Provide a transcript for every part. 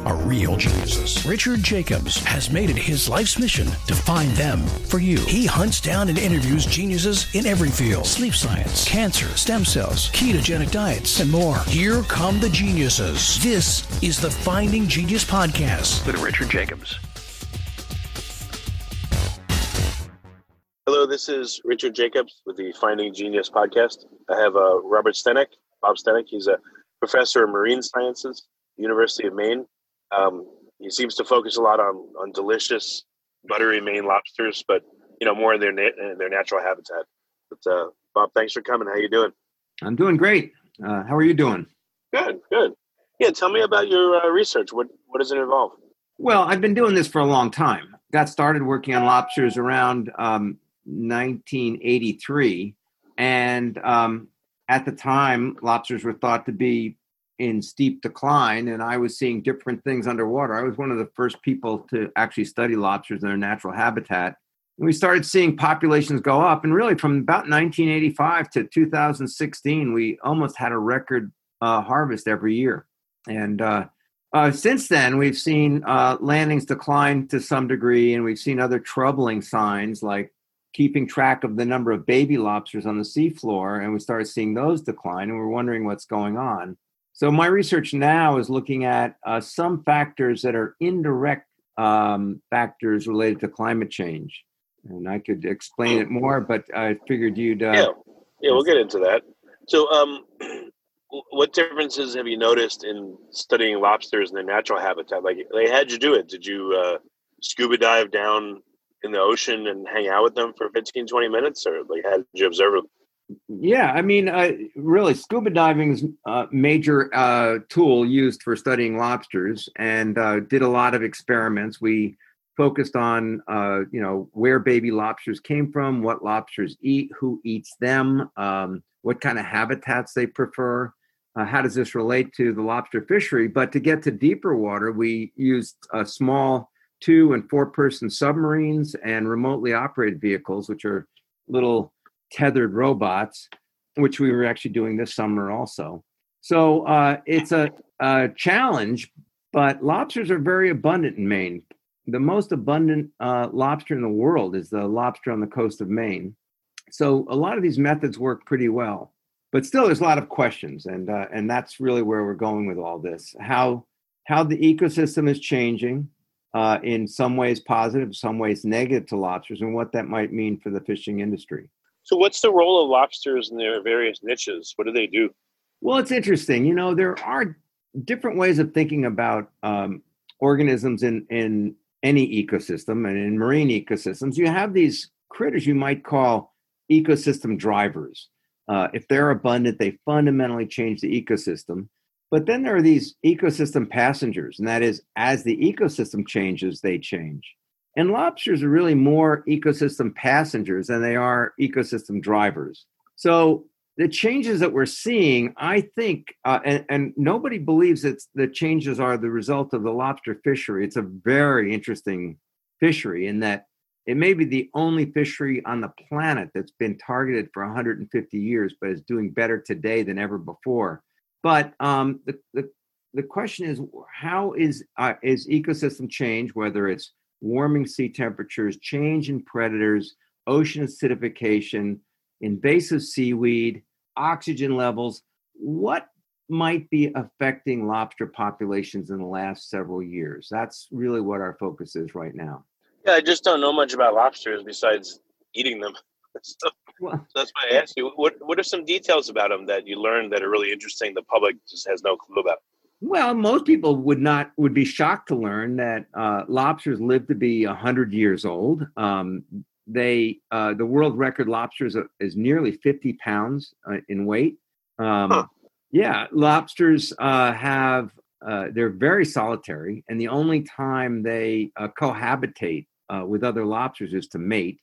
are real geniuses. Richard Jacobs has made it his life's mission to find them for you. He hunts down and interviews geniuses in every field sleep science, cancer, stem cells, ketogenic diets, and more. Here come the geniuses. This is the Finding Genius Podcast. With Richard Jacobs. Hello, this is Richard Jacobs with the Finding Genius podcast. I have uh, Robert Steneck, Bob Steneck. He's a professor of marine sciences, University of Maine. Um, he seems to focus a lot on on delicious, buttery Maine lobsters, but you know more in their na- their natural habitat. But uh, Bob, thanks for coming. How you doing? I'm doing great. Uh, how are you doing? Good, good. Yeah, tell me about your uh, research. What what does it involve? Well, I've been doing this for a long time. Got started working on lobsters around um, 1983, and um, at the time, lobsters were thought to be in steep decline, and I was seeing different things underwater. I was one of the first people to actually study lobsters in their natural habitat. And we started seeing populations go up, and really from about 1985 to 2016, we almost had a record uh, harvest every year. And uh, uh, since then, we've seen uh, landings decline to some degree, and we've seen other troubling signs like keeping track of the number of baby lobsters on the seafloor, and we started seeing those decline, and we're wondering what's going on. So, my research now is looking at uh, some factors that are indirect um, factors related to climate change. And I could explain it more, but I figured you'd. Uh, yeah, yeah, we'll get into that. So, um, what differences have you noticed in studying lobsters in their natural habitat? Like, like how'd you do it? Did you uh, scuba dive down in the ocean and hang out with them for 15, 20 minutes, or like how did you observe them? Yeah, I mean, uh, really, scuba diving is a major uh, tool used for studying lobsters, and uh, did a lot of experiments. We focused on, uh, you know, where baby lobsters came from, what lobsters eat, who eats them, um, what kind of habitats they prefer. Uh, how does this relate to the lobster fishery? But to get to deeper water, we used a small two and four person submarines and remotely operated vehicles, which are little tethered robots, which we were actually doing this summer also. So uh, it's a, a, challenge, but lobsters are very abundant in Maine. The most abundant uh, lobster in the world is the lobster on the coast of Maine. So a lot of these methods work pretty well, but still, there's a lot of questions, and uh, and that's really where we're going with all this. How how the ecosystem is changing, uh, in some ways positive, some ways negative to lobsters, and what that might mean for the fishing industry. So, what's the role of lobsters in their various niches? What do they do? Well, it's interesting. You know, there are different ways of thinking about um, organisms in in any ecosystem, and in marine ecosystems, you have these critters you might call ecosystem drivers. Uh, if they're abundant, they fundamentally change the ecosystem. But then there are these ecosystem passengers, and that is, as the ecosystem changes, they change. And lobsters are really more ecosystem passengers than they are ecosystem drivers. So the changes that we're seeing, I think, uh, and, and nobody believes that the changes are the result of the lobster fishery. It's a very interesting fishery in that it may be the only fishery on the planet that's been targeted for 150 years, but is doing better today than ever before. But um, the, the the question is, how is uh, is ecosystem change, whether it's warming sea temperatures, change in predators, ocean acidification, invasive seaweed, oxygen levels, what might be affecting lobster populations in the last several years? That's really what our focus is right now. Yeah, I just don't know much about lobsters besides eating them. so, well, that's why I asked you. What What are some details about them that you learned that are really interesting? The public just has no clue about. Well, most people would not would be shocked to learn that uh, lobsters live to be hundred years old. Um, they uh, the world record lobster is, is nearly fifty pounds uh, in weight. Um, huh. Yeah, lobsters uh, have uh, they're very solitary, and the only time they uh, cohabitate with other lobsters is to mate.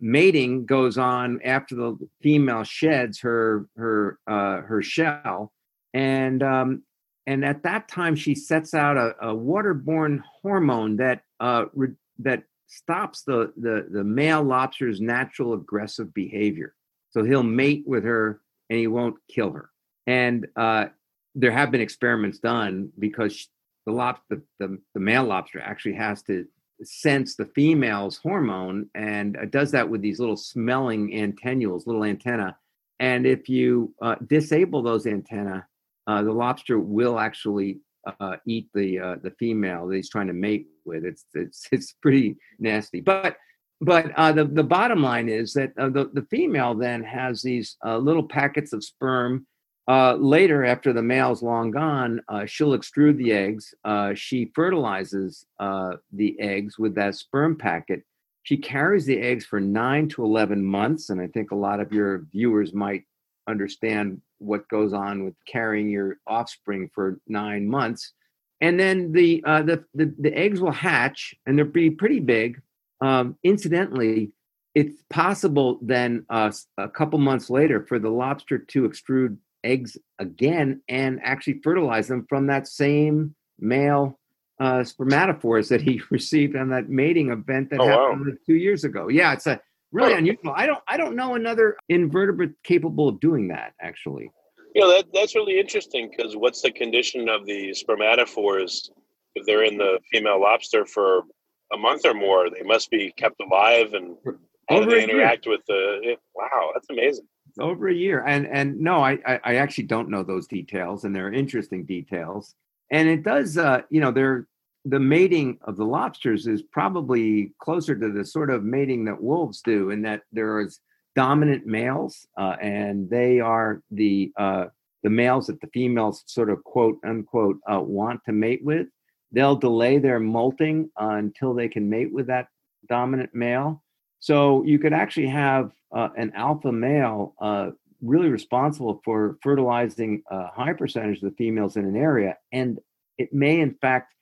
mating goes on after the female sheds her her her shell, and um, and at that time she sets out a, a waterborne hormone that uh, re- that stops the, the the male lobster's natural aggressive behavior. So he'll mate with her and he won't kill her. And uh, there have been experiments done because the, lob- the, the, the male lobster actually has to sense the female's hormone and uh, does that with these little smelling antennules, little antenna. And if you uh, disable those antenna, uh, the lobster will actually uh, eat the uh, the female that he's trying to mate with. It's it's it's pretty nasty. But but uh, the the bottom line is that the the female then has these little packets of sperm uh, later, after the male's long gone, uh, she'll extrude the eggs. Uh, she fertilizes uh, the eggs with that sperm packet. She carries the eggs for nine to 11 months. And I think a lot of your viewers might understand what goes on with carrying your offspring for nine months. And then the, uh, the, the, the, eggs will hatch and they'll be pretty big. Um, incidentally, it's possible then uh, a couple months later for the lobster to extrude eggs again and actually fertilize them from that same male uh, spermatophores that he received on that mating event that oh, happened wow. two years ago. Yeah, it's a really unusual. I don't I don't know another invertebrate capable of doing that actually. Yeah, that, that's really interesting because what's the condition of the spermatophores if they're in the female lobster for a month or more? They must be kept alive and how do they interact with the? Wow, that's amazing over a year and and no I, I actually don't know those details and they're interesting details and it does uh you know they're the mating of the lobsters is probably closer to the sort of mating that wolves do in that there is dominant males uh, and they are the uh the males that the females sort of quote unquote uh, want to mate with. They'll delay their molting until they can mate with that dominant male. So you could actually have uh, an alpha male uh, really responsible for fertilizing a high percentage of the females in an area, and it may in fact,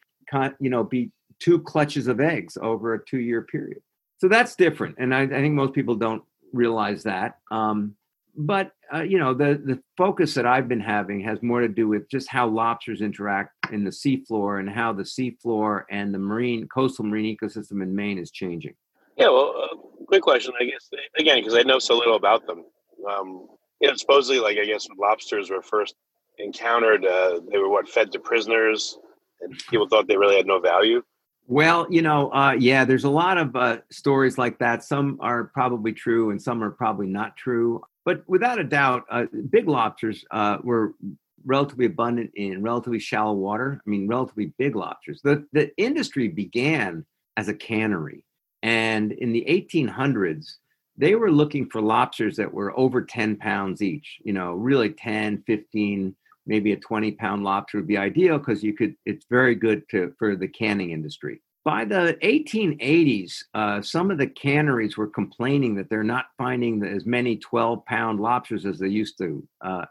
you know, be two clutches of eggs over a two-year period. So that's different, and I, I think most people don't realize that. Um, but uh, you know, the the focus that I've been having has more to do with just how lobsters interact in the seafloor and how the seafloor and the marine coastal marine ecosystem in Maine is changing. Yeah, well, uh, quick question, I guess, again, because I know so little about them. Um, you know, supposedly, like, I guess when lobsters were first encountered, uh, they were what, fed to prisoners, and people thought they really had no value. Well, you know, uh, yeah, there's a lot of uh, stories like that. Some are probably true and some are probably not true. But without a doubt, uh, big lobsters uh, were relatively abundant in relatively shallow water. I mean, relatively big lobsters. The, the industry began as a cannery. And in the 1800s, they were looking for lobsters that were over 10 pounds each, you know, really 10, 15, maybe a 20 pound lobster would be ideal because you could, it's very good to, for the canning industry. By the 1880s, uh, some of the canneries were complaining that they're not finding as many 12 pound lobsters as they used to. Uh,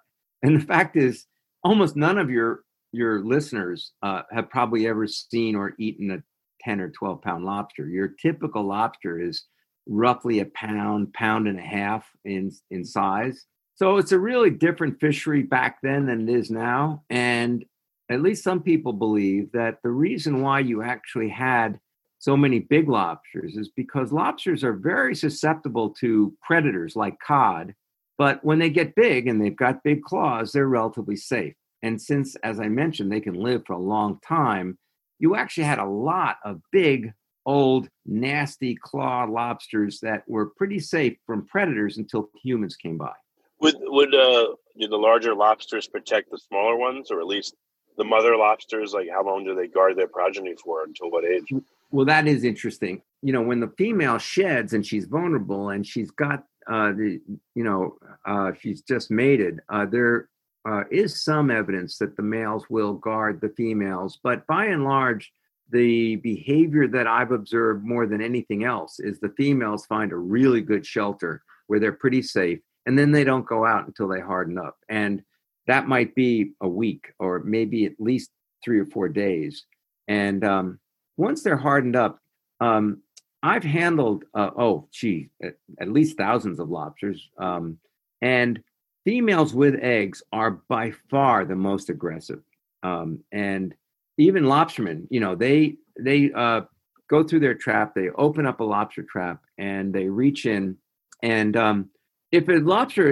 and the fact is, almost none of your your listeners uh, have probably ever seen or eaten a 10 or 12 pound lobster. Your typical lobster is roughly a pound, pound and a half in, in size. So it's a really different fishery back then than it is now. And at least some people believe that the reason why you actually had so many big lobsters is because lobsters are very susceptible to predators like cod. But when they get big and they've got big claws, they're relatively safe. And since, as I mentioned, they can live for a long time, you actually had a lot of big, old, nasty claw lobsters that were pretty safe from predators until humans came by. Would would uh, do the larger lobsters protect the smaller ones, or at least the mother lobsters? Like, how long do they guard their progeny for? Until what age? Well, that is interesting. You know, when the female sheds and she's vulnerable and she's got uh, the, you know, uh, she's just mated. Uh, there uh, is some evidence that the males will guard the females, but by and large, the behavior that I've observed more than anything else is the females find a really good shelter where they're pretty safe, and then they don't go out until they harden up. And that might be a week or maybe at least three or four days. And um, once they're hardened up, um, I've handled, uh, oh, gee, at, at, least thousands of lobsters. Um, and Females with eggs are by far the most aggressive. Um, and even lobstermen, you know, they they uh, go through their trap, they open up a lobster trap, and they reach in. And um, if a lobster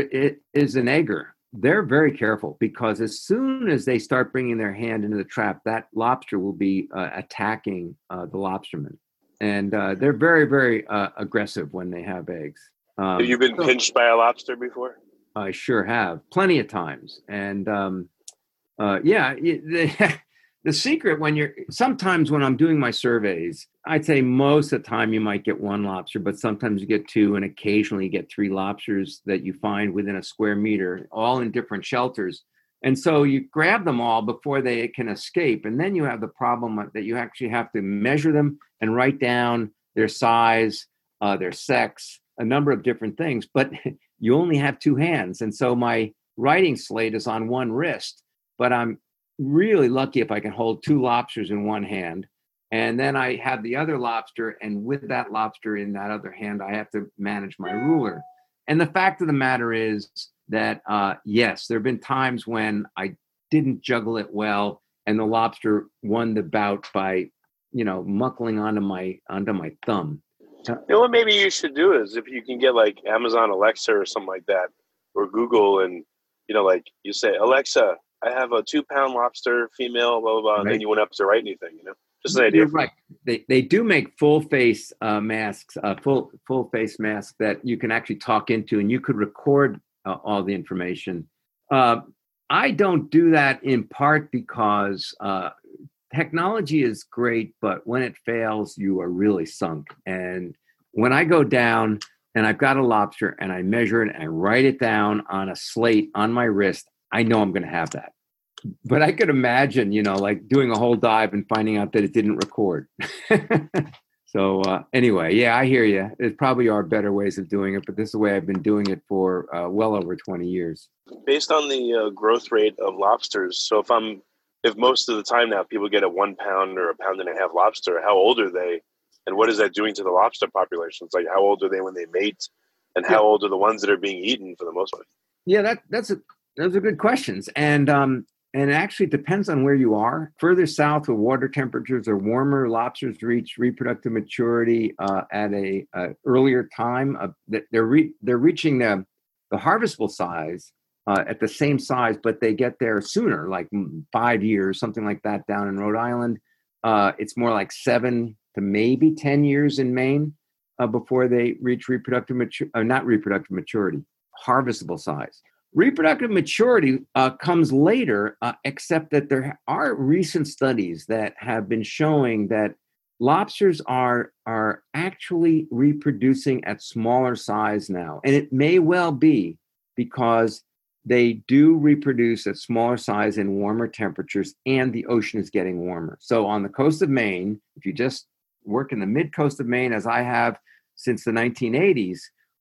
is an egger, they're very careful because as soon as they start bringing their hand into the trap, that lobster will be uh, attacking uh, the lobsterman, and uh, they're very, very uh, aggressive when they have eggs. Um, have you been so, pinched by a lobster before? I sure have, plenty of times, and um, uh, yeah, the secret when you're sometimes when I'm doing my surveys, I'd say most of the time you might get one lobster, but sometimes you get two, and occasionally you get three lobsters that you find within a square meter, all in different shelters. And so you grab them all before they can escape. And then you have the problem that you actually have to measure them and write down their size, uh, their sex, a number of different things. But you only have two hands. And so my writing slate is on one wrist, but I'm really lucky if I can hold two lobsters in one hand. And then I have the other lobster, and with that lobster in that other hand, I have to manage my ruler. And the fact of the matter is that, uh, yes, there have been times when I didn't juggle it well, and the lobster won the bout by, you know, muckling onto my onto my thumb. You know what? Maybe you should do is if you can get like Amazon Alexa or something like that, or Google, and you know, like you say, Alexa, I have a two pound lobster female, blah blah blah, right. and then you went up to write anything, you know. Just an idea. You're right. They they do make full face uh, masks, uh, full full face masks that you can actually talk into, and you could record uh, all the information. Uh, I don't do that in part because uh, technology is great, but when it fails, you are really sunk. And when I go down and I've got a lobster and I measure it and I write it down on a slate on my wrist, I know I'm going to have that. But I could imagine, you know, like doing a whole dive and finding out that it didn't record. so uh, anyway, yeah, I hear you. There probably are better ways of doing it, but this is the way I've been doing it for uh, well over 20 years. Based on the uh, growth rate of lobsters, so if I'm if most of the time now people get a one pound or a pound and a half lobster, how old are they? And what is that doing to the lobster populations? Like how old are they when they mate? And how yeah. old are the ones that are being eaten for the most part? Yeah, that that's a those are good questions, and um, and actually depends on where you are. Further south, where water temperatures are warmer, lobsters reach reproductive maturity uh, at a, a, earlier time. Uh, they're re- they're reaching the the harvestable size uh, at the same size, but they get there sooner, like five years, something like that. Down in Rhode Island, uh, it's more like seven to maybe ten years in Maine uh, before they reach reproductive maturity, uh, not reproductive maturity, harvestable size. Reproductive maturity uh, comes later, uh, except that there are recent studies that have been showing that lobsters are are actually reproducing at smaller size now, and it may well be because they do reproduce at smaller size in warmer temperatures, and the ocean is getting warmer. So on the coast of Maine, if you just work in the mid coast of Maine, as I have since the 1980s,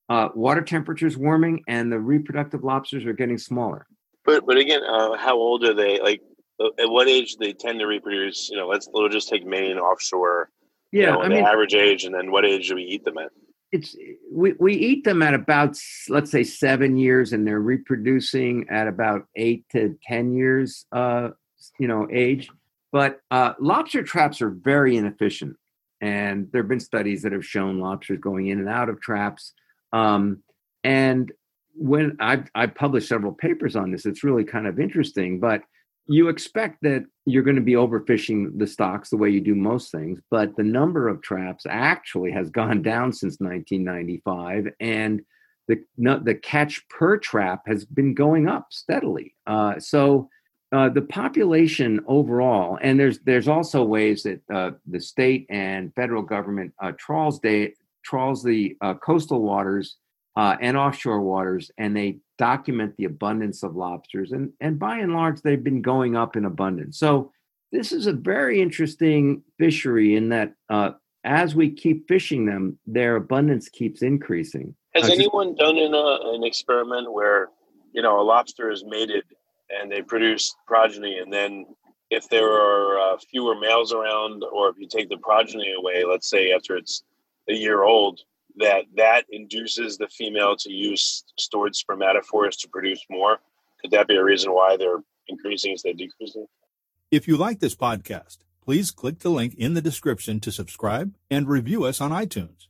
uh, water temperatures warming and the reproductive lobsters are getting smaller. But but again, uh, how old are they? Like uh, at what age do they tend to reproduce? You know, let's we'll just take Maine offshore. Yeah, you know, I mean, average age, and then what age do we eat them at? It's we, we eat them at about let's say seven years, and they're reproducing at about eight to ten years, uh, you know, age. But uh, lobster traps are very inefficient, and there have been studies that have shown lobsters going in and out of traps um, and when I've, I've published several papers on this, it's really kind of interesting, but you expect that you're going to be overfishing the stocks the way you do most things, but the number of traps actually has gone down since 1995, and the the catch per trap has been going up steadily. Uh, so uh, the population overall, and there's there's also ways that uh, the state and federal government uh, trawls day, trawls the uh, coastal waters uh, and offshore waters, and they document the abundance of lobsters. And, and by and large, they've been going up in abundance. So this is a very interesting fishery in that uh, as we keep fishing them, their abundance keeps increasing. Has anyone done an, uh, an experiment where, you know, a lobster is mated and they produce progeny, and then if there are uh, fewer males around, or if you take the progeny away, let's say after it's a year old, that that induces the female to use stored spermatophores to produce more. Could that be a reason why they're increasing instead of decreasing? If you like this podcast, please click the link in the description to subscribe and review us on iTunes.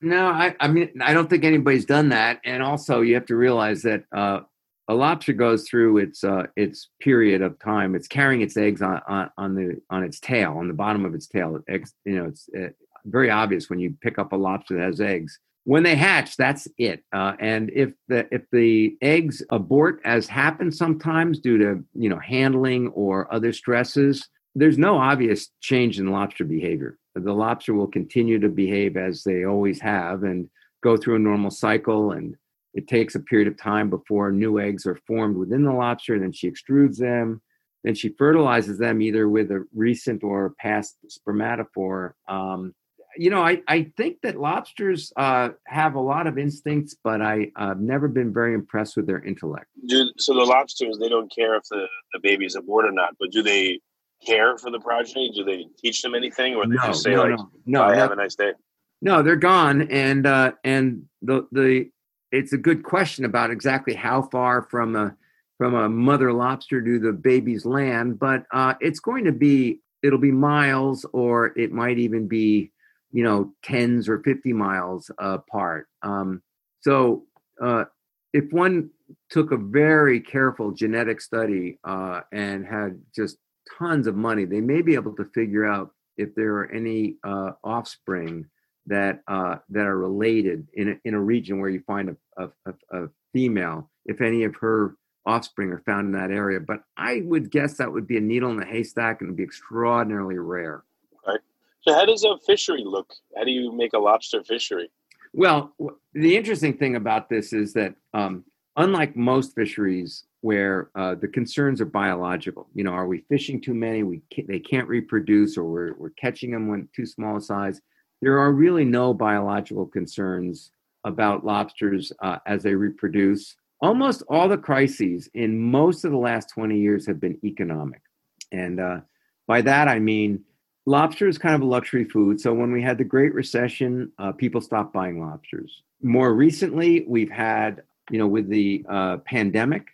No, I, I mean, I don't think anybody's done that. And also, you have to realize that uh, a lobster goes through its uh, its period of time. It's carrying its eggs on, on, on the on its tail, on the bottom of its tail. Eggs, you know, it's uh, very obvious when you pick up a lobster that has eggs. When they hatch, that's it. Uh, and if the if the eggs abort, as happens sometimes due to you know handling or other stresses, there's no obvious change in lobster behavior. The lobster will continue to behave as they always have and go through a normal cycle and it takes a period of time before new eggs are formed within the lobster. And Then she extrudes them. Then she fertilizes them either with a recent or past spermatophore. Um, you know, I, I think that lobsters uh, have a lot of instincts, but I, have never been very impressed with their intellect. Do, so the lobsters, they don't care if the, the baby's aboard or not, but do they care for the progeny? Do they teach them anything, or they no, just say no, like, "No, no, oh, have a nice day"? No, they're gone, and uh, and the the it's a good question about exactly how far from a from a mother lobster do the babies land, but uh, it's going to be it'll be miles, or it might even be you know tens or fifty miles apart. Um, so uh, if one took a very careful genetic study uh, and had just tons of money, they may be able to figure out if there are any uh, offspring that uh, that are related in a, in a region where you find a, a, a, female, if any of her offspring are found in that area. But I would guess that would be a needle in the haystack and would be extraordinarily rare. Right. So, how does a fishery look? How do you make a lobster fishery? Well, the interesting thing about this is that, um, unlike most fisheries where uh, the concerns are biological, you know, are we fishing too many? We they can't reproduce, or we're, we're catching them when too small size there are really no biological concerns about lobsters uh, as they reproduce. Almost all the crises in most of the last 20 years have been economic. And uh, by that, I mean lobster is kind of a luxury food. So when we had the Great Recession, uh, people stopped buying lobsters. More recently, we've had, you know, with the uh, pandemic,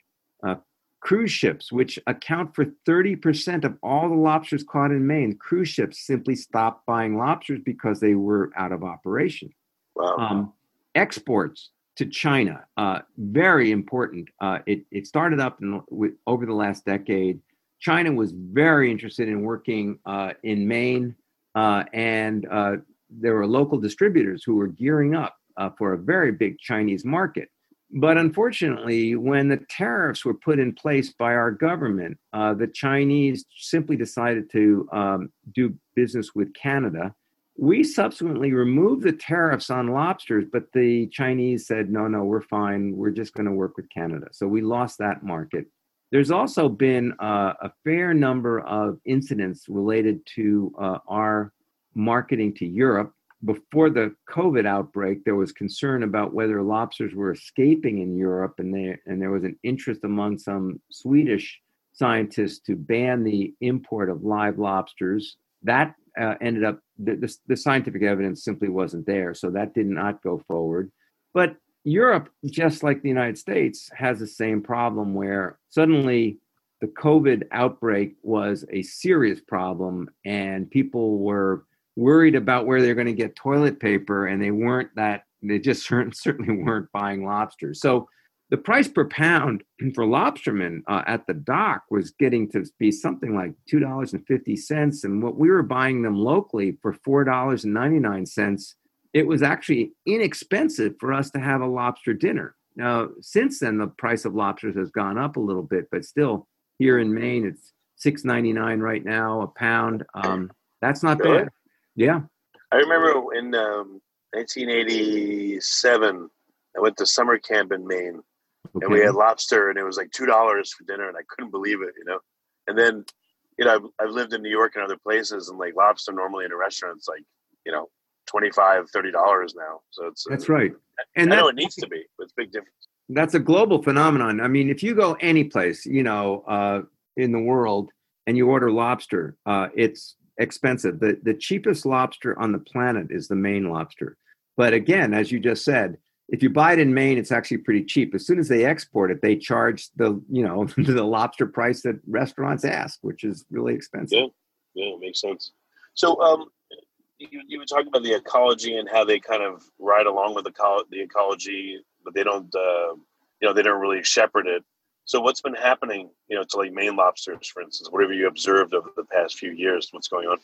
uh, cruise ships, which account for 30% of all the lobsters caught in Maine, cruise ships simply stopped buying lobsters because they were out of operation. Wow. Um, exports to China, uh, very important. Uh, it, it started up in, with, over the last decade. China was very interested in working uh, in Maine, uh, and uh, there were local distributors who were gearing up uh, for a very big Chinese market. But unfortunately, when the tariffs were put in place by our government, uh, the Chinese simply decided to um, do business with Canada. We subsequently removed the tariffs on lobsters, but the Chinese said, no, no, we're fine. We're just going to work with Canada. So we lost that market. There's also been uh, a fair number of incidents related to uh, our marketing to Europe before the COVID outbreak, there was concern about whether lobsters were escaping in Europe, and there and there was an interest among some Swedish scientists to ban the import of live lobsters. That uh, ended up the, the, the scientific evidence simply wasn't there, so that did not go forward. But Europe, just like the United States, has the same problem where suddenly the COVID outbreak was a serious problem, and people were worried about where they're going to get toilet paper and they weren't that they just certainly weren't buying lobsters. So the price per pound for lobstermen uh, at the dock was getting to be something like $2.50 and what we were buying them locally for $4.99 it was actually inexpensive for us to have a lobster dinner now since then the price of lobsters has gone up a little bit but still here in maine it's $6.99 right now a pound um, that's not bad yeah. I remember in um, 1987, I went to summer camp in Maine okay. and we had lobster and it was like $2 for dinner and I couldn't believe it, you know? And then, you know, I've, I've lived in New York and other places and like lobster normally in a restaurant, it's like, you know, 25 $30 now. So it's, that's right. And I know it needs to be, but it's big difference. That's a global phenomenon. I mean, if you go any place, you know, uh, in the world and you order lobster, uh, it's expensive. The the cheapest lobster on the planet is the Maine lobster. But again, as you just said, if you buy it in Maine, it's actually pretty cheap. As soon as they export it, they charge the you know the lobster price that restaurants ask, which is really expensive. Yeah, yeah, it makes sense. So, um, you, you were talking about the ecology and how they kind of ride along with the, the ecology, but they don't, uh, you know, they don't really shepherd it. So, what's been happening, you know, to like Maine lobsters, for instance? Whatever you observed over the past few years, what's going on?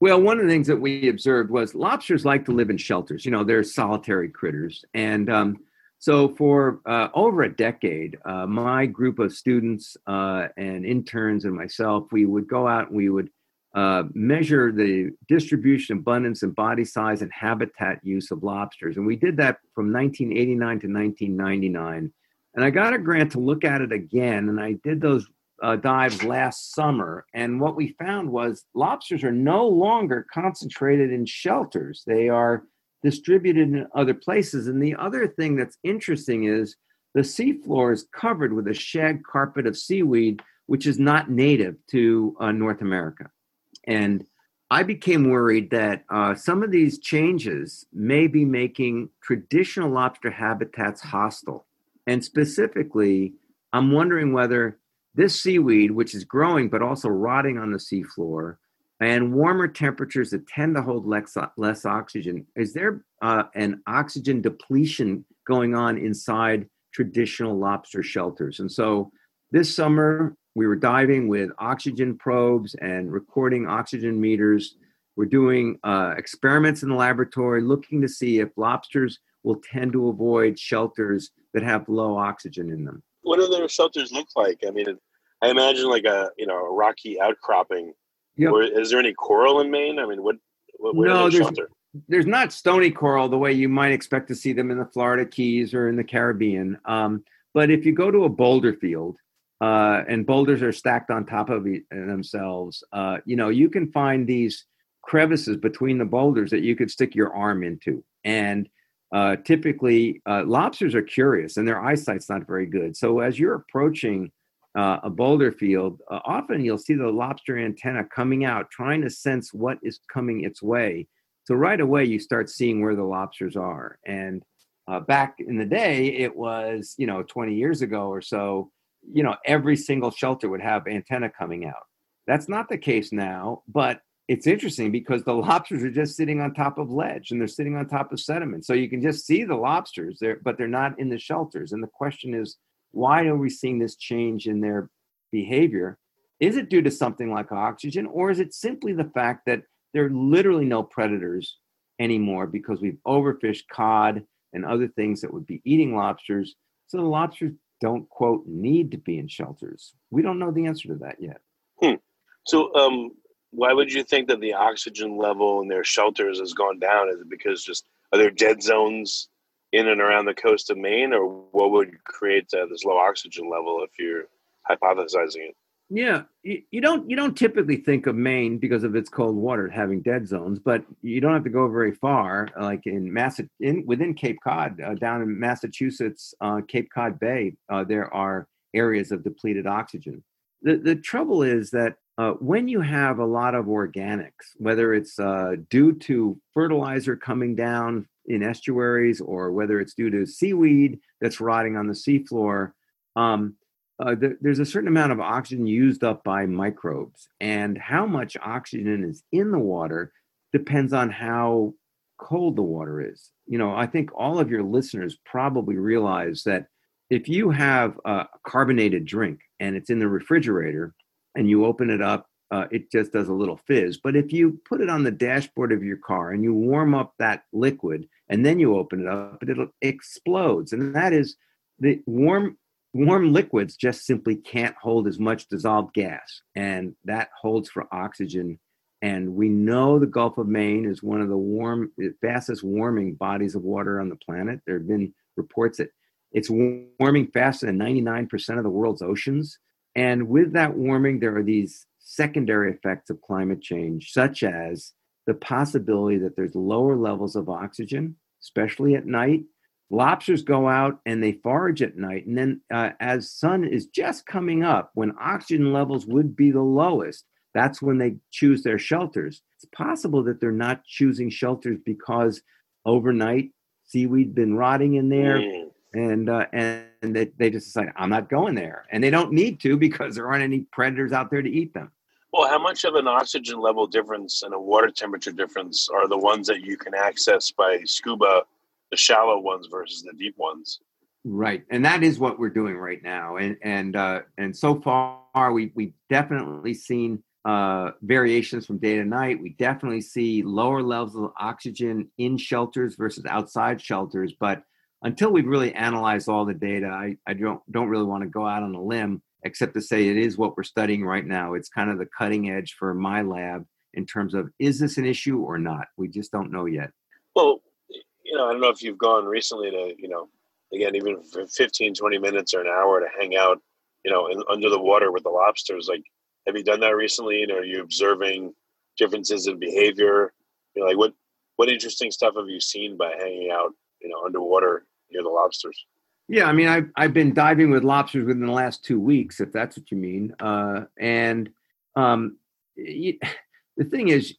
Well, one of the things that we observed was lobsters like to live in shelters. You know, they're solitary critters. And um, so for uh, over a decade, uh, my group of students uh, and interns and myself, we would go out and we would uh, measure the distribution, abundance, and body size and habitat use of lobsters. And we did that from 1989 to 1999. And I got a grant to look at it again. And I did those uh, dives last summer, and what we found was lobsters are no longer concentrated in shelters. They are distributed in other places. And the other thing that's interesting is the seafloor is covered with a shag carpet of seaweed, which is not native to uh, North America. And I became worried that uh, some of these changes may be making traditional lobster habitats hostile. And specifically, I'm wondering whether this seaweed, which is growing but also rotting on the seafloor, and warmer temperatures that tend to hold less, less oxygen, is there uh, an oxygen depletion going on inside traditional lobster shelters? And so this summer, we were diving with oxygen probes and recording oxygen meters. We're doing uh, experiments in the laboratory looking to see if lobsters will tend to avoid shelters that have low oxygen in them what do their shelters look like? I mean, I imagine like a you know a rocky outcropping. Yep. Or is there any coral in Maine? I mean, what? what no, there's shelter? there's not stony coral the way you might expect to see them in the Florida Keys or in the Caribbean. Um, but if you go to a boulder field, uh, and boulders are stacked on top of themselves, uh, you know, you can find these crevices between the boulders that you could stick your arm into. And uh, typically uh, lobsters are curious and their eyesight's not very good. So as you're approaching uh, a boulder field, uh, often you'll see the lobster antenna coming out, trying to sense what is coming its way. So right away you start seeing where the lobsters are. And uh, back in the day, it was you know 20 years ago or so. You know every single shelter would have antenna coming out. That's not the case now, but it's interesting because the lobsters are just sitting on top of ledge and they're sitting on top of sediment. So you can just see the lobsters there, but they're not in the shelters. And the question is, why are we seeing this change in their behavior? Is it due to something like oxygen, or is it simply the fact that there are literally no predators anymore because we've overfished cod and other things that would be eating lobsters? So the lobsters don't, quote, need to be in shelters. We don't know the answer to that yet. Hmm. So, um, why would you think that the oxygen level in their shelters has gone down? Is it because just are there dead zones in and around the coast of Maine, or what would create uh, this low oxygen level if you're hypothesizing it? Yeah, you, don't you don't typically think of Maine because of its cold water having dead zones, but you don't have to go very far. Like in Mass, in within Cape Cod, uh, down in Massachusetts, uh, Cape Cod Bay, uh, there are areas of depleted oxygen. The the trouble is that uh, when you have a lot of organics, whether it's uh, due to fertilizer coming down in estuaries or whether it's due to seaweed that's rotting on the seafloor, um, uh, th- there's a certain amount of oxygen used up by microbes. And how much oxygen is in the water depends on how cold the water is. You know, I think all of your listeners probably realize that if you have a carbonated drink and it's in the refrigerator, and you open it up, uh, it just does a little fizz. But if you put it on the dashboard of your car and you warm up that liquid and then you open it up, it explodes. And that is the warm warm liquids just simply can't hold as much dissolved gas, and that holds for oxygen. And we know the Gulf of Maine is one of the warm, fastest warming bodies of water on the planet. There have been reports that it's warming faster than 99% of the world's oceans. And with that warming, there are these secondary effects of climate change, such as the possibility that there's lower levels of oxygen, especially at night. Lobsters go out and they forage at night. And then, uh, as sun is just coming up, when oxygen levels would be the lowest, that's when they choose their shelters. It's possible that they're not choosing shelters because overnight seaweed been rotting in there, Mm. and uh, and they, they just decide I'm not going there, and they don't need to because there aren't any predators out there to eat them. Well, how much of an oxygen level difference and a water temperature difference are the ones that you can access by scuba, the shallow ones versus the deep ones? Right, and that is what we're doing right now, and and uh, and so far we we definitely seen uh, variations from day to night. We definitely see lower levels of oxygen in shelters versus outside shelters, but until we've really analyzed all the data, I, I don't don't really want to go out on a limb, except to say it is what we're studying right now. It's kind of the cutting edge for my lab in terms of is this an issue or not? We just don't know yet. Well, you know, I don't know if you've gone recently to, you know, again, even for 15, 20 minutes or an hour to hang out, you know, in, under the water with the lobsters. Like, have you done that recently? You know, are you observing differences in behavior? You know, like what, what interesting stuff have you seen by hanging out, you know, underwater near the lobsters? Yeah, I mean, I've I've been diving with lobsters within the last two weeks, if that's what you mean. Uh, and um, y the thing is,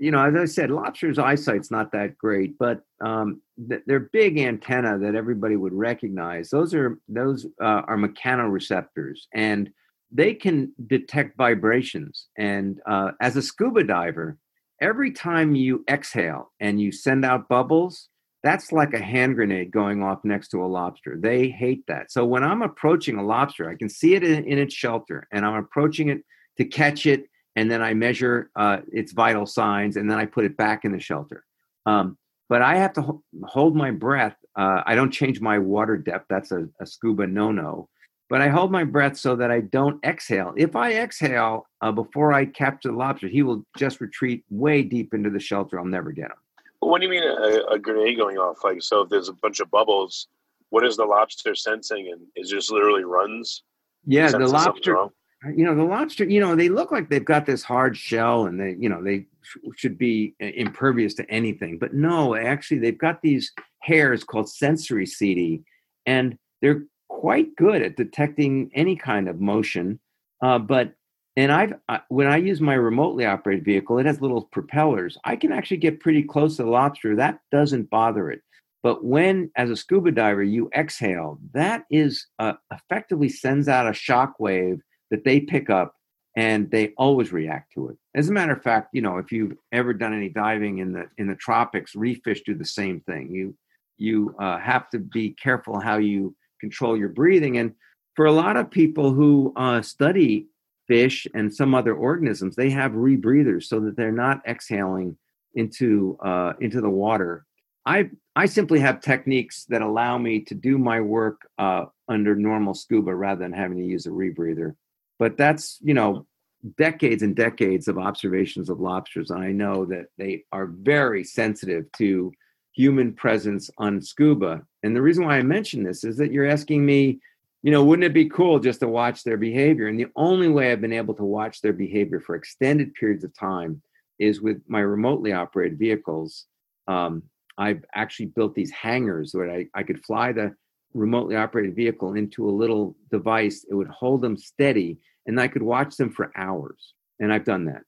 you know, as I said, lobsters' eyesight's not that great, but um, th- they're big antenna that everybody would recognize. Those are those uh, are mechanoreceptors, and they can detect vibrations. And uh, as a scuba diver, every time you exhale and you send out bubbles, that's like a hand grenade going off next to a lobster. They hate that. So when I'm approaching a lobster, I can see it in, in its shelter, and I'm approaching it to catch it, and then I measure uh, its vital signs, and then I put it back in the shelter. Um, but I have to ho- hold my breath. Uh, I don't change my water depth. That's a, a scuba no-no. But I hold my breath so that I don't exhale. If I exhale uh, before I capture the lobster, he will just retreat way deep into the shelter. I'll never get him. What do you mean a, a grenade going off? Like, so if there's a bunch of bubbles, what is the lobster sensing? And is it just literally runs? Yeah, the lobster. You know the lobster you know they look like they've got this hard shell and they you know they sh- should be uh, impervious to anything but no actually they've got these hairs called sensory setae and they're quite good at detecting any kind of motion uh, but and i've when i use my remotely operated vehicle it has little propellers. I can actually get pretty close to the lobster. That doesn't bother it. But when as a scuba diver you exhale that is uh, effectively sends out a shock wave that they pick up and they always react to it. As a matter of fact, you know, if you've ever done any diving in the in the tropics, reef fish do the same thing. You you uh, have to be careful how you control your breathing. And for a lot of people who uh, study fish and some other organisms, they have rebreathers so that they're not exhaling into uh, into the water. I I simply have techniques that allow me to do my work uh, under normal scuba rather than having to use a rebreather. But that's you know decades and decades of observations of lobsters, and I know that they are very sensitive to human presence on scuba. And the reason why I mention this is that you're asking me, you know, wouldn't it be cool just to watch their behavior? And the only way I've been able to watch their behavior for extended periods of time is with my remotely operated vehicles. Um, I've actually built these hangars where I, I could fly the remotely operated vehicle into a little device. It would hold them steady, and I could watch them for hours. And I've done that.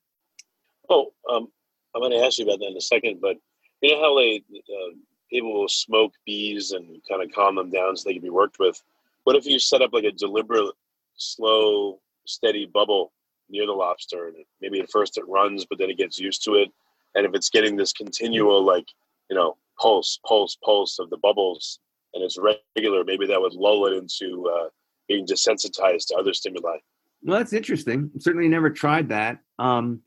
Oh, um, I'm going to ask you about that in a second, but you know how they uh, people will smoke bees and kind of calm them down so they can be worked with. What if you set up like a deliberate, slow, steady bubble near the lobster, and maybe at first it runs, but then it gets used to it, and if it's getting this continual like you know pulse, pulse, pulse of the bubbles, and it's regular, maybe that would lull it into uh, being desensitized to other stimuli. Well, that's interesting. Certainly never tried that. Um,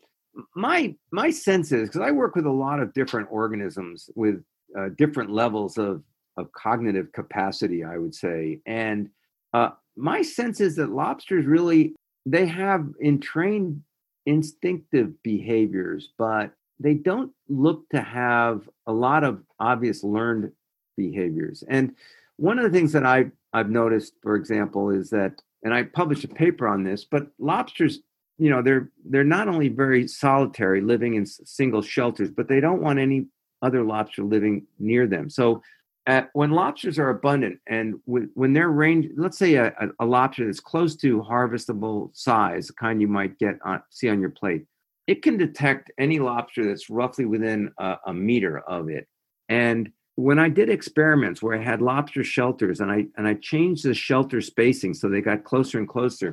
my my sense is because I work with a lot of different organisms with uh, different levels of of cognitive capacity, I would say, and uh, my sense is that lobsters really they have entrained instinctive behaviors, but they don't look to have a lot of obvious learned behaviors. And one of the things that I've, I've noticed, for example, is that, and I published a paper on this, but lobsters you know they're they're not only very solitary living in single shelters but they don't want any other lobster living near them so at, when lobsters are abundant and when they're range let's say a, a, a lobster that's close to harvestable size the kind you might get on see on your plate it can detect any lobster that's roughly within a, a meter of it and when I did experiments where I had lobster shelters and I and I changed the shelter spacing so they got closer and closer,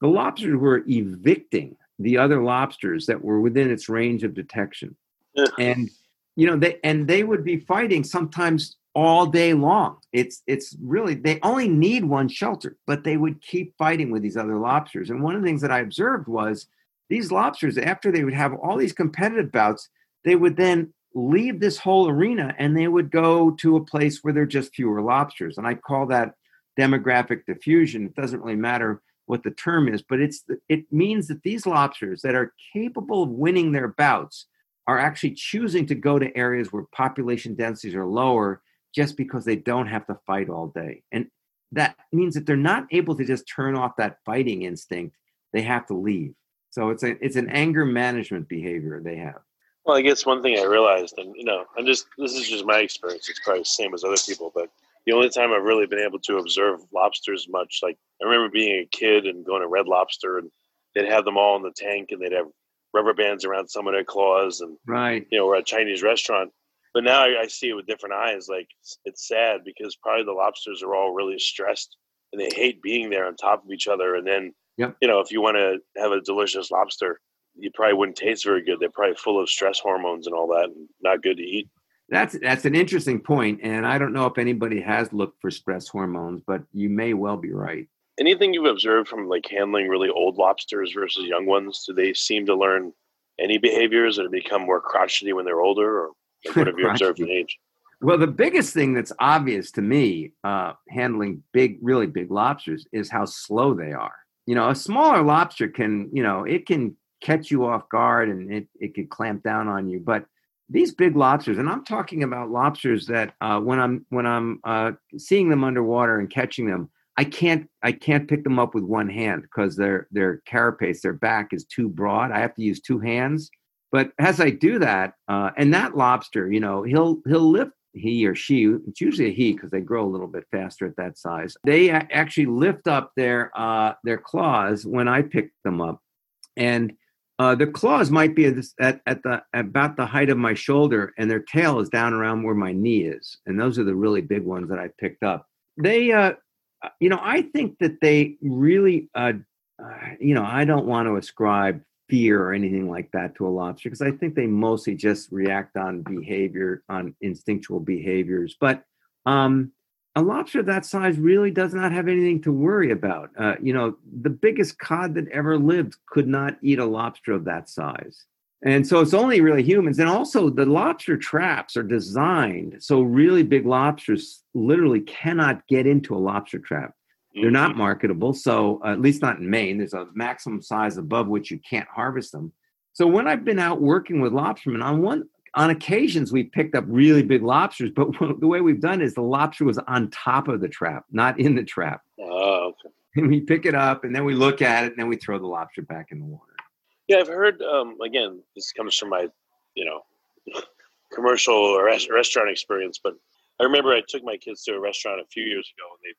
the lobsters were evicting the other lobsters that were within its range of detection. and you know they and they would be fighting sometimes all day long. It's it's really they only need one shelter, but they would keep fighting with these other lobsters. And one of the things that I observed was these lobsters, after they would have all these competitive bouts, they would then leave this whole arena and they would go to a place where there are just fewer lobsters. And I call that demographic diffusion. It doesn't really matter what the term is, but it's it means that these lobsters that are capable of winning their bouts are actually choosing to go to areas where population densities are lower just because they don't have to fight all day. And that means that they're not able to just turn off that fighting instinct. They have to leave. So it's a it's an anger management behavior they have. Well, I guess one thing I realized, and you know, I'm just this is just my experience. It's probably the same as other people, but the only time I've really been able to observe lobsters much, like I remember being a kid and going to Red Lobster, and they'd have them all in the tank, and they'd have rubber bands around some of their claws, and right, you know, we're at a Chinese restaurant. But now I, I see it with different eyes. Like it's, it's sad because probably the lobsters are all really stressed, and they hate being there on top of each other. And then, yep. you know, if you want to have a delicious lobster, you probably wouldn't taste very good. They're probably full of stress hormones and all that, and not good to eat. That's that's an interesting point, and I don't know if anybody has looked for stress hormones, but you may well be right. Anything you've observed from like handling really old lobsters versus young ones? Do they seem to learn any behaviors or become more crotchety when they're older, or what have you observed in age? Well, the biggest thing that's obvious to me, uh, handling big, really big lobsters, is how slow they are. You know, a smaller lobster can, you know, it can catch you off guard and it, it could clamp down on you. But these big lobsters, and I'm talking about lobsters that uh, when I'm when I'm uh, seeing them underwater and catching them, I can't I can't pick them up with one hand because their their carapace, their back is too broad. I have to use two hands. But as I do that, uh, and that lobster, you know, he'll he'll lift he or she. It's usually a he because they grow a little bit faster at that size. They actually lift up their uh, their claws when I pick them up, and uh, the claws might be at, at the about the height of my shoulder, and their tail is down around where my knee is. And those are the really big ones that I picked up. They, uh, you know, I think that they really, uh, uh, you know, I don't want to ascribe fear or anything like that to a lobster because I think they mostly just react on behavior, on instinctual behaviors. But um, a lobster that size really does not have anything to worry about. Uh, you know, the biggest cod that ever lived could not eat a lobster of that size. And so it's only really humans. And also, the lobster traps are designed so really big lobsters literally cannot get into a lobster trap. They're not mm-hmm. marketable. So, uh, at least not in Maine, there's a maximum size above which you can't harvest them. So, when I've been out working with lobstermen, on one on occasions we picked up really big lobsters, but the way we've done is the lobster was on top of the trap, not in the trap. Oh, okay. And we pick it up and then we look at it and then we throw the lobster back in the water. Yeah, I've heard. Um, again, this comes from my, you know, commercial or restaurant experience. But I remember I took my kids to a restaurant a few years ago, and they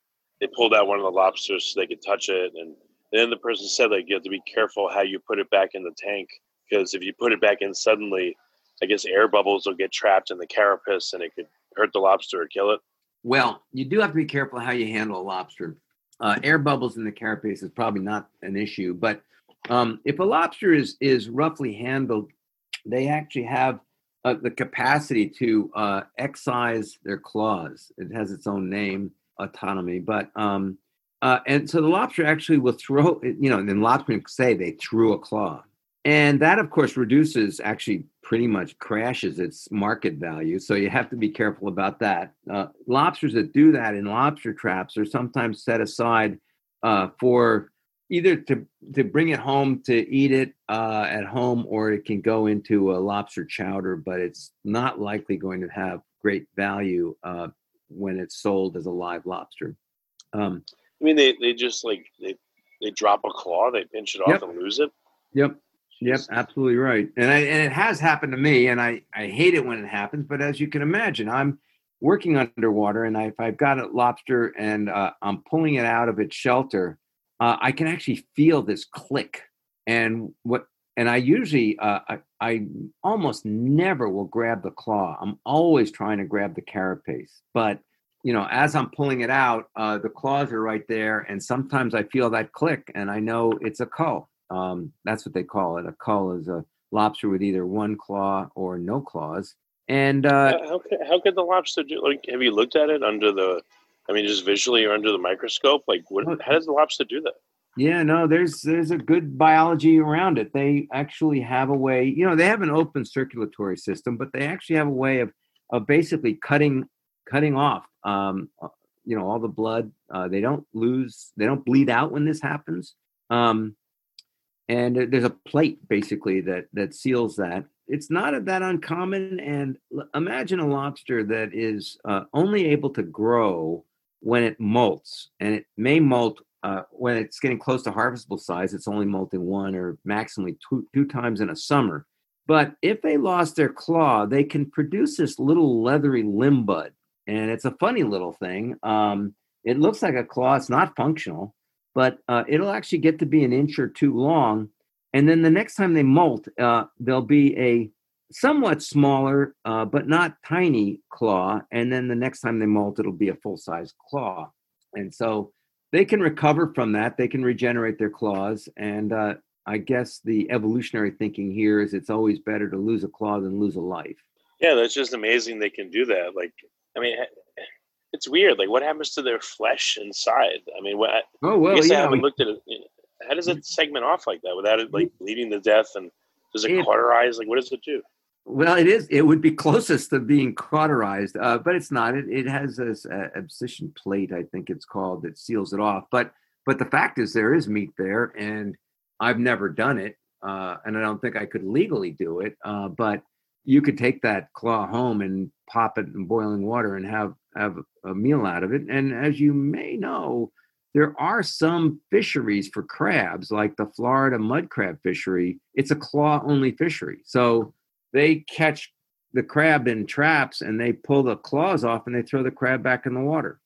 they pulled out one of the lobsters so they could touch it, and then the person said like you have to be careful how you put it back in the tank because if you put it back in suddenly, I guess air bubbles will get trapped in the carapace and it could hurt the lobster or kill it. Well, you do have to be careful how you handle a lobster. Uh, air bubbles in the carapace is probably not an issue, but um, if a lobster is is roughly handled, they actually have uh, the capacity to uh, excise their claws. It has its own name, autotomy, but um, uh, and so the lobster actually will throw. You know, and then lobsters say they threw a claw, and that of course reduces actually pretty much crashes its market value. So you have to be careful about that. Uh, lobsters that do that in lobster traps are sometimes set aside uh, for either to to bring it home to eat it uh, at home, or it can go into a lobster chowder. But it's not likely going to have great value uh, when it's sold as a live lobster. Um, I mean, they they just like they they drop a claw, they pinch it off yep. and lose it. Yep. Yep, absolutely right. And I, and it has happened to me, and I I hate it when it happens. But as you can imagine, I'm working underwater, and I, if I've got a lobster and uh, I'm pulling it out of its shelter, uh, I can actually feel this click. And what and I usually, uh, I, I almost never will grab the claw. I'm always trying to grab the carapace. But, you know, as I'm pulling it out, uh, the claws are right there. And sometimes I feel that click and I know it's a cull. Um, that's what they call it. A cull is a lobster with either one claw or no claws. And uh, how, could, how could the lobster do? Like, have you looked at it under the? I mean, just visually or under the microscope? Like, what, how does the lobster do that? Yeah, no, there's there's a good biology around it. They actually have a way, you know, they have an open circulatory system, but they actually have a way of of basically cutting cutting off um, uh, you know all the blood. Uh, they don't lose, they don't bleed out when this happens. Um, and there's a plate basically that that seals that. It's not that uncommon. And imagine a lobster that is uh, only able to grow when it molts, and it may molt uh, when it's getting close to harvestable size, it's only molting one or maximally two, two times in a summer. But if they lost their claw, they can produce this little leathery limb bud. And it's a funny little thing. Um, it looks like a claw, it's not functional, but uh, it'll actually get to be an inch or two long. And then the next time they molt, uh, there'll be a somewhat smaller, uh, but not tiny claw. And then the next time they molt, it'll be a full size claw. And so they can recover from that. They can regenerate their claws. And uh, I guess the evolutionary thinking here is it's always better to lose a claw than lose a life. Yeah, that's just amazing. They can do that. Like, I mean, it's weird. Like, what happens to their flesh inside? I mean, what? Oh well, I guess yeah. I haven't we- looked at it. How does it segment off like that without it like bleeding to death? And does it It- cauterize? Like, what does it do? Well, it is. It would be closest to being cauterized, uh, but it's not. It, it has this uh, abscission plate, I think it's called, that seals it off. But but the fact is, there is meat there, and I've never done it, uh, and I don't think I could legally do it. Uh, but you could take that claw home and pop it in boiling water and have have a meal out of it. And as you may know, there are some fisheries for crabs, like the Florida mud crab fishery. It's a claw only fishery, so they catch the crab in traps and they pull the claws off and they throw the crab back in the water.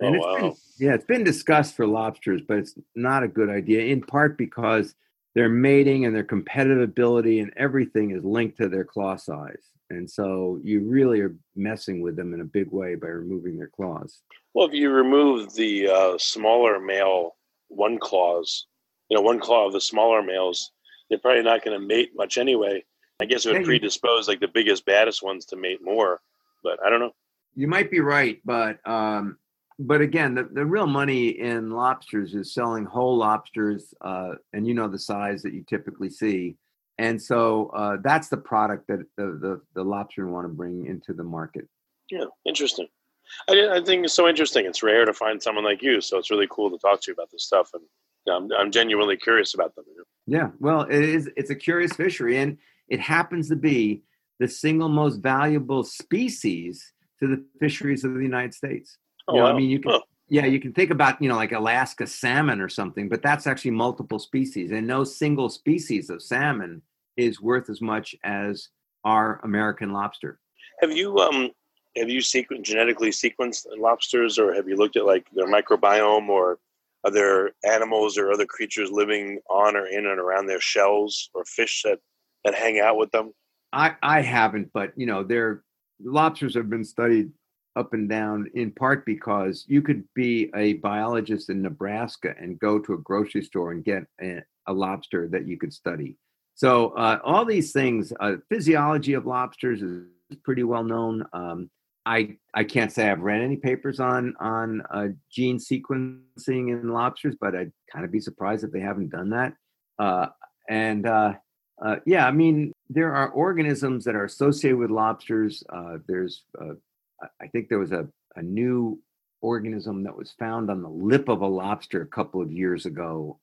Oh it's wow! been, yeah, it's been discussed for lobsters, but it's not a good idea in part because their mating and their competitive ability and everything is linked to their claw size. And so you really are messing with them in a big way by removing their claws. Well, if you remove the uh, smaller male one claws, you know, one claw of the smaller males, they're probably not going to mate much anyway. I guess it would predispose like the biggest, baddest ones to mate more, but I don't know. You might be right, but um, but again, the, the real money in lobsters is selling whole lobsters, uh, and you know the size that you typically see, and so uh, that's the product that the the, the lobster want to bring into the market. Yeah, interesting. I, I think it's so interesting. It's rare to find someone like you, so it's really cool to talk to you about this stuff, and you know, I'm, I'm genuinely curious about them. Yeah, well, it is. It's a curious fishery, and it happens to be the single most valuable species to the fisheries of the United States. Oh, You know, I mean, you can Huh. yeah, you can think about you know like Alaska salmon or something, but that's actually multiple species, and no single species of salmon is worth as much as our American lobster. Have you um have you sequen- genetically sequenced lobsters, or have you looked at like their microbiome, or other animals or other creatures living on or in and around their shells, or fish that that hang out with them? I I haven't, but you know, their lobsters have been studied up and down in part because you could be a biologist in Nebraska and go to a grocery store and get a, a lobster that you could study. So uh, all these things, uh, physiology of lobsters is pretty well known. Um, I I can't say I've read any papers on on uh, gene sequencing in lobsters, but I'd kind of be surprised if they haven't done that. Uh, and uh, uh, yeah, I mean, there are organisms that are associated with lobsters. There's, I- think there was a, a new organism that was found on the lip of a lobster a couple of years ago,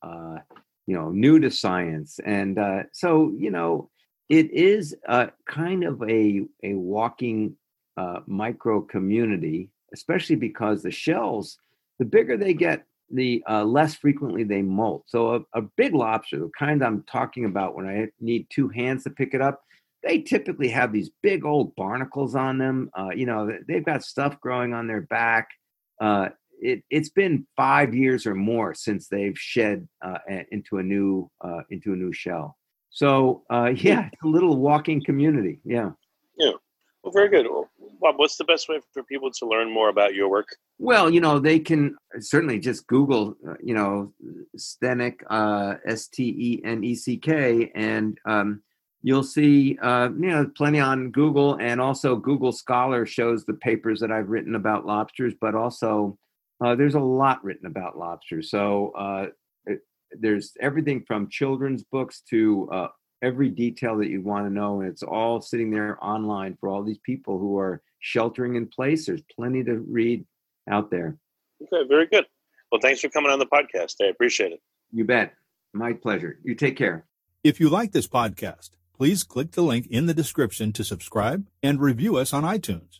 you know, new to science. And uh, so, you know, it is uh, kind of a, a walking uh, micro community, especially because the shells, the bigger they get, the uh, less frequently they molt. So a, a big lobster, the kind I'm talking about when I need two hands to pick it up, they typically have these big old barnacles on them. Uh, you know, they- they've got stuff growing on their back. Uh, it, it's been five years or more since they've shed uh, into a new uh, into a new shell. So uh, yeah, it's a little walking community. Yeah. Yeah. Well, very good. Well, Bob, what's the best way for people to learn more about your work? Well, you know, they can certainly just Google, uh, you know, Steneck, uh, S T E N E C K, and um, you'll see, uh, you know, plenty on Google. And also, Google Scholar shows the papers that I've written about lobsters, but also uh, there's a lot written about lobsters. So uh, it, there's everything from children's books to uh, every detail that you want to know. And it's all sitting there online for all these people who are sheltering in place. There's plenty to read out there. Okay, very good. Well, thanks for coming on the podcast. I appreciate it. You bet. My pleasure. You take care. If you like this podcast, please click the link in the description to subscribe and review us on iTunes.